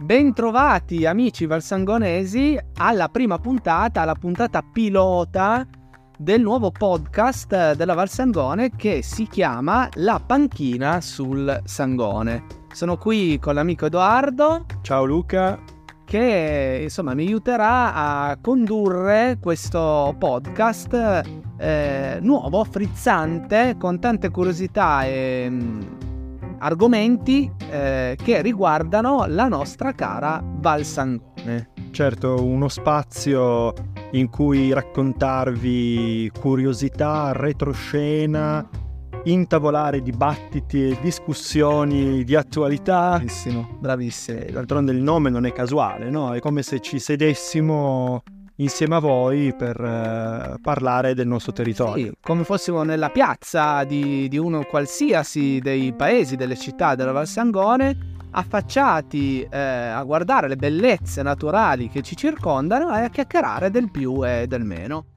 Bentrovati amici valsangonesi alla prima puntata, alla puntata pilota del nuovo podcast della Valsangone che si chiama La panchina sul Sangone. Sono qui con l'amico Edoardo. Ciao Luca. Che insomma mi aiuterà a condurre questo podcast eh, nuovo, frizzante, con tante curiosità e mh, argomenti eh, che riguardano la nostra cara Valsangone. Certo, uno spazio in cui raccontarvi curiosità, retroscena, intavolare dibattiti e discussioni di attualità. Bravissimo, bravissimo. D'altronde il nome non è casuale, no? È come se ci sedessimo insieme a voi per eh, parlare del nostro territorio. Sì, come fossimo nella piazza di, di uno qualsiasi dei paesi, delle città della Valsangone, affacciati eh, a guardare le bellezze naturali che ci circondano e a chiacchierare del più e del meno.